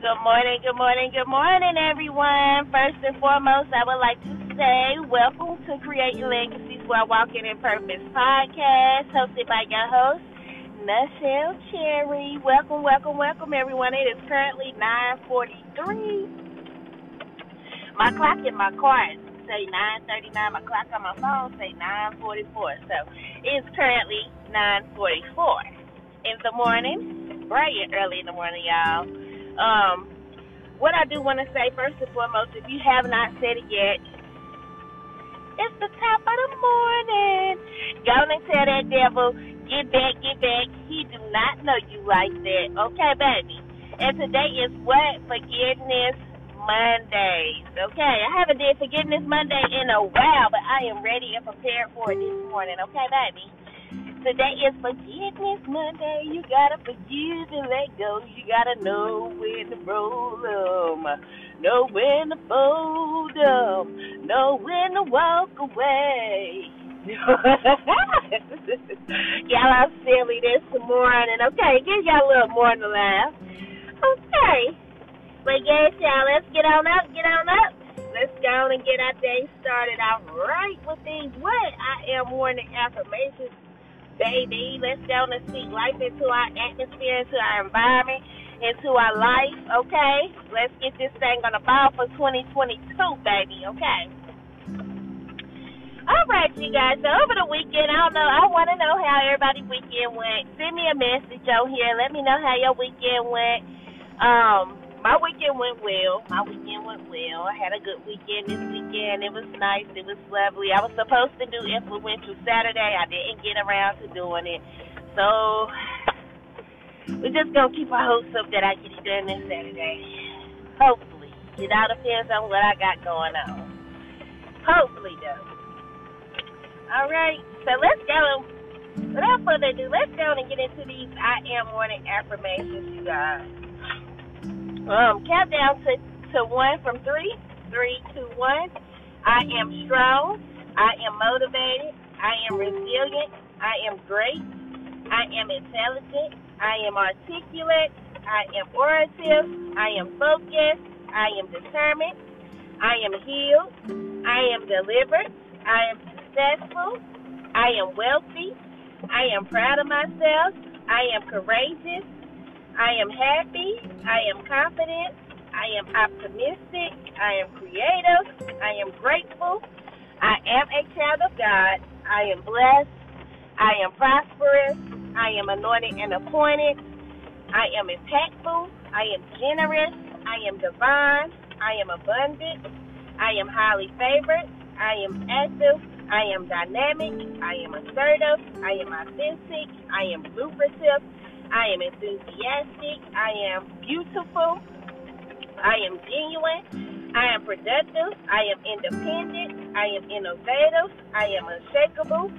Good morning, good morning, good morning, everyone. First and foremost, I would like to say welcome to Create Your Legacies While Walking in Purpose podcast, hosted by your host, Nichelle Cherry. Welcome, welcome, welcome, everyone. It is currently 9:43. My clock in my car say 9:39. My clock on my phone say 9:44. So it's currently 9:44 in the morning, bright and early in the morning, y'all. Um, what I do want to say first and foremost, if you have not said it yet, it's the top of the morning. Go and tell that devil, get back, get back. He do not know you like that, okay, baby? And today is what forgiveness Mondays. Okay, I haven't did forgiveness Monday in a while, but I am ready and prepared for it this morning. Okay, baby. Today is Forgiveness Monday. You gotta forgive and let go. You gotta know when to roll them, know when to fold them, know when to walk away. y'all are silly this morning. Okay, give y'all a little more to laugh. Okay. But yes, y'all, let's get on up, get on up. Let's go and get our day started out right with these what I am morning affirmations baby. Let's go and speak life into our atmosphere, into our environment, into our life, okay? Let's get this thing on the ball for 2022, baby, okay? All right, you guys. So over the weekend, I don't know. I want to know how everybody's weekend went. Send me a message on here. Let me know how your weekend went. Um, my weekend went well. My weekend went well. I had a good weekend this weekend. It was nice. It was lovely. I was supposed to do Influential Saturday. I didn't get around to doing it. So we're just gonna keep our hopes up that I get it done this Saturday. Hopefully. It all depends on what I got going on. Hopefully though. Alright, so let's go. Without further ado, let's go and get into these I am morning affirmations, you guys. Um, countdown to, to one from three. Three, two, one. I am strong. I am motivated. I am resilient. I am great. I am intelligent. I am articulate. I am orative. I am focused. I am determined. I am healed. I am delivered. I am successful. I am wealthy. I am proud of myself. I am courageous. I am happy. I am confident. I am optimistic. I am creative. I am grateful. I am a child of God. I am blessed. I am prosperous. I am anointed and appointed. I am impactful. I am generous. I am divine. I am abundant. I am highly favored. I am active. I am dynamic. I am assertive. I am authentic. I am lucrative. I am enthusiastic. I am beautiful. I am genuine. I am productive. I am independent. I am innovative. I am unshakable.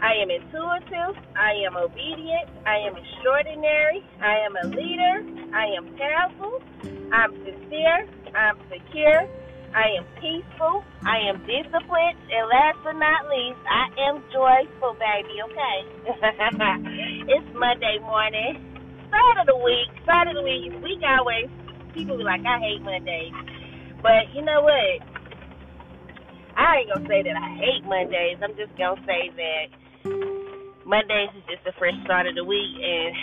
I am intuitive. I am obedient. I am extraordinary. I am a leader. I am powerful. I'm sincere. I'm secure. I am peaceful. I am disciplined. And last but not least, I am joyful, baby, okay? It's Monday morning. Start of the week. Start of the week. Week always, people be like, I hate Mondays. But you know what? I ain't gonna say that I hate Mondays. I'm just gonna say that Mondays is just the first start of the week, and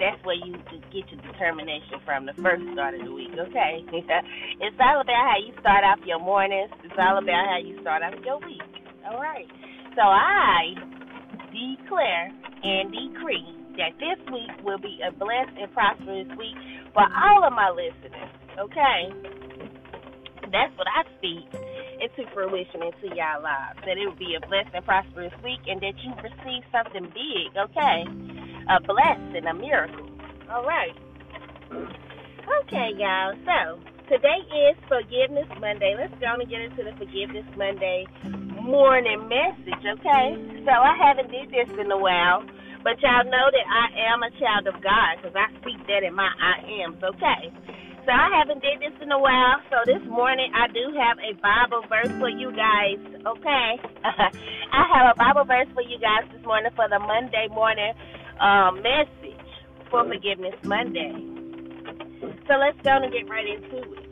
that's where you get your determination from the first start of the week, okay? it's all about how you start off your mornings. It's all about how you start off your week. All right. So I declare and decree that this week will be a blessed and prosperous week for all of my listeners, okay? That's what I speak into fruition into y'all lives. That it will be a blessed and prosperous week and that you receive something big, okay? a blessing, a miracle. All right. Okay, y'all. So today is Forgiveness Monday. Let's go and get into the Forgiveness Monday morning message. Okay. So I haven't did this in a while, but y'all know that I am a child of God because I speak that in my I ams. Okay. So I haven't did this in a while. So this morning I do have a Bible verse for you guys. Okay. I have a Bible verse for you guys this morning for the Monday morning um, message for Forgiveness Monday. So let's go and get right into it.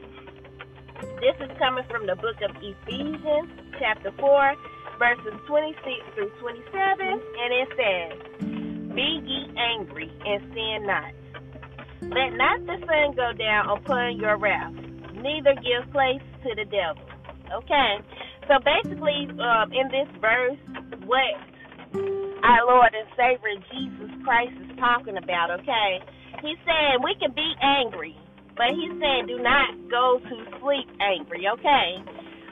This is coming from the book of Ephesians, chapter 4, verses 26 through 27, and it says, Be ye angry and sin not. Let not the sun go down upon your wrath, neither give place to the devil. Okay, so basically, um, in this verse, what our Lord and Savior Jesus Christ is talking about, okay? He's saying we can be angry, but he's saying do not go to sleep angry, okay?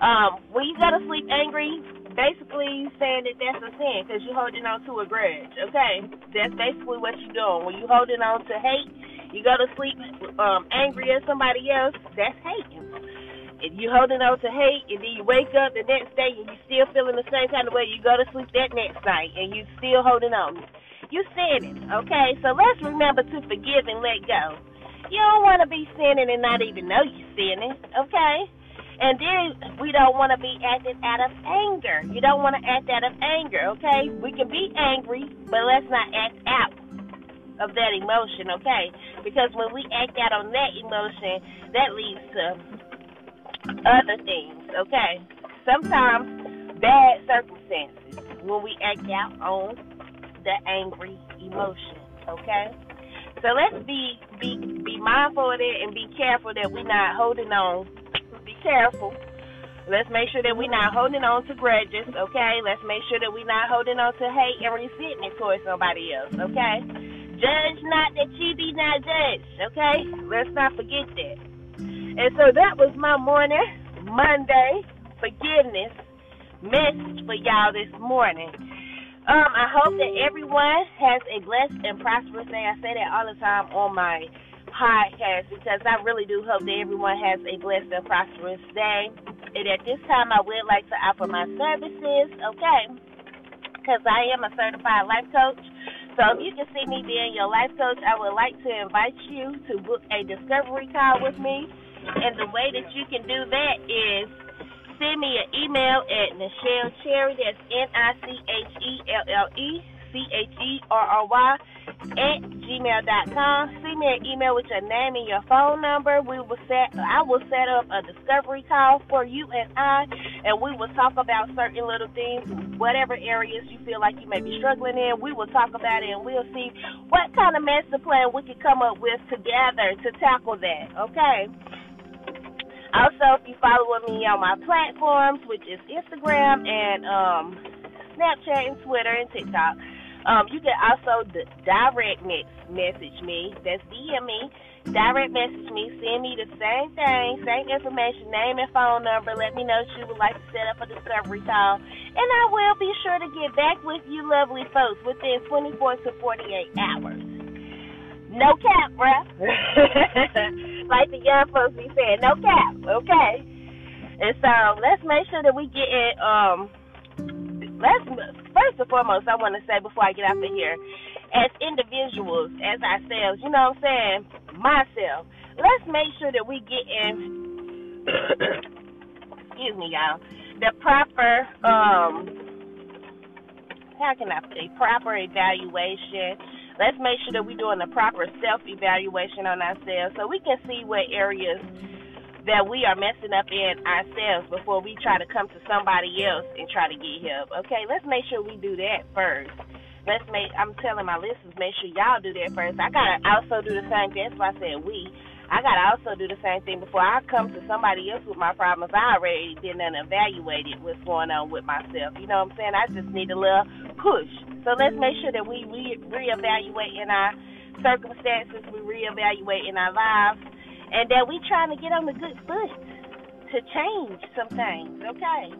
Um, when you go to sleep angry, basically saying that that's a sin because you're holding on to a grudge, okay? That's basically what you're doing. When you're holding on to hate, you go to sleep um, angry at somebody else, that's hating. If you're holding on to hate and then you wake up the next day and you're still feeling the same kind of way, you go to sleep that next night and you're still holding on. You sinning, okay? So let's remember to forgive and let go. You don't want to be sinning and not even know you're sinning, okay? And then we don't want to be acting out of anger. You don't want to act out of anger, okay? We can be angry, but let's not act out of that emotion, okay? Because when we act out on that emotion, that leads to other things, okay? Sometimes bad circumstances when we act out on the angry emotion, okay? So let's be be be mindful of that and be careful that we're not holding on. Careful. Let's make sure that we're not holding on to grudges, okay? Let's make sure that we're not holding on to hate and resentment towards somebody else, okay? Judge not that ye be not judged, okay? Let's not forget that. And so that was my morning, Monday, forgiveness message for y'all this morning. Um, I hope that everyone has a blessed and prosperous day. I say that all the time on my podcast because I really do hope that everyone has a blessed and prosperous day. And at this time, I would like to offer my services, okay? Because I am a certified life coach. So if you can see me being your life coach, I would like to invite you to book a discovery call with me. And the way that you can do that is send me an email at Nichelle Cherry, that's N I C H E L L E C H E R R Y, at gmail.com. Send me an email with your name and your phone number. We will set, I will set up a discovery call for you and I, and we will talk about certain little things, whatever areas you feel like you may be struggling in. We will talk about it and we'll see what kind of master plan we can come up with together to tackle that, okay? Also, if you follow me on my platforms, which is Instagram and um, Snapchat and Twitter and TikTok, um, you can also d- direct message me. That's DM me. Direct message me. Send me the same thing, same information, name and phone number. Let me know if you would like to set up a discovery call. And I will be sure to get back with you lovely folks within 24 to 48 hours. No cap, bruh. like the young folks be saying, no cap, okay? And so let's make sure that we get it. Um, let's first and foremost, I want to say before I get out of here, as individuals, as ourselves, you know what I'm saying? Myself, let's make sure that we get in. excuse me, y'all. The proper um, how can I say proper evaluation let's make sure that we're doing a proper self evaluation on ourselves so we can see what areas that we are messing up in ourselves before we try to come to somebody else and try to get help. Okay, let's make sure we do that first. Let's make I'm telling my listeners, make sure y'all do that first. I gotta also do the same thing. That's why I said we. I gotta also do the same thing before I come to somebody else with my problems. I already been and evaluated what's going on with myself. You know what I'm saying? I just need a little push so let's make sure that we re- reevaluate in our circumstances, we reevaluate in our lives, and that we trying to get on the good foot to change some things, okay?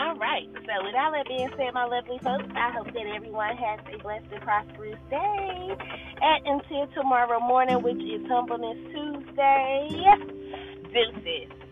All right. So with all that being said, my lovely folks, I hope that everyone has a blessed and prosperous day. And until tomorrow morning, which is Humbleness Tuesday, deuces.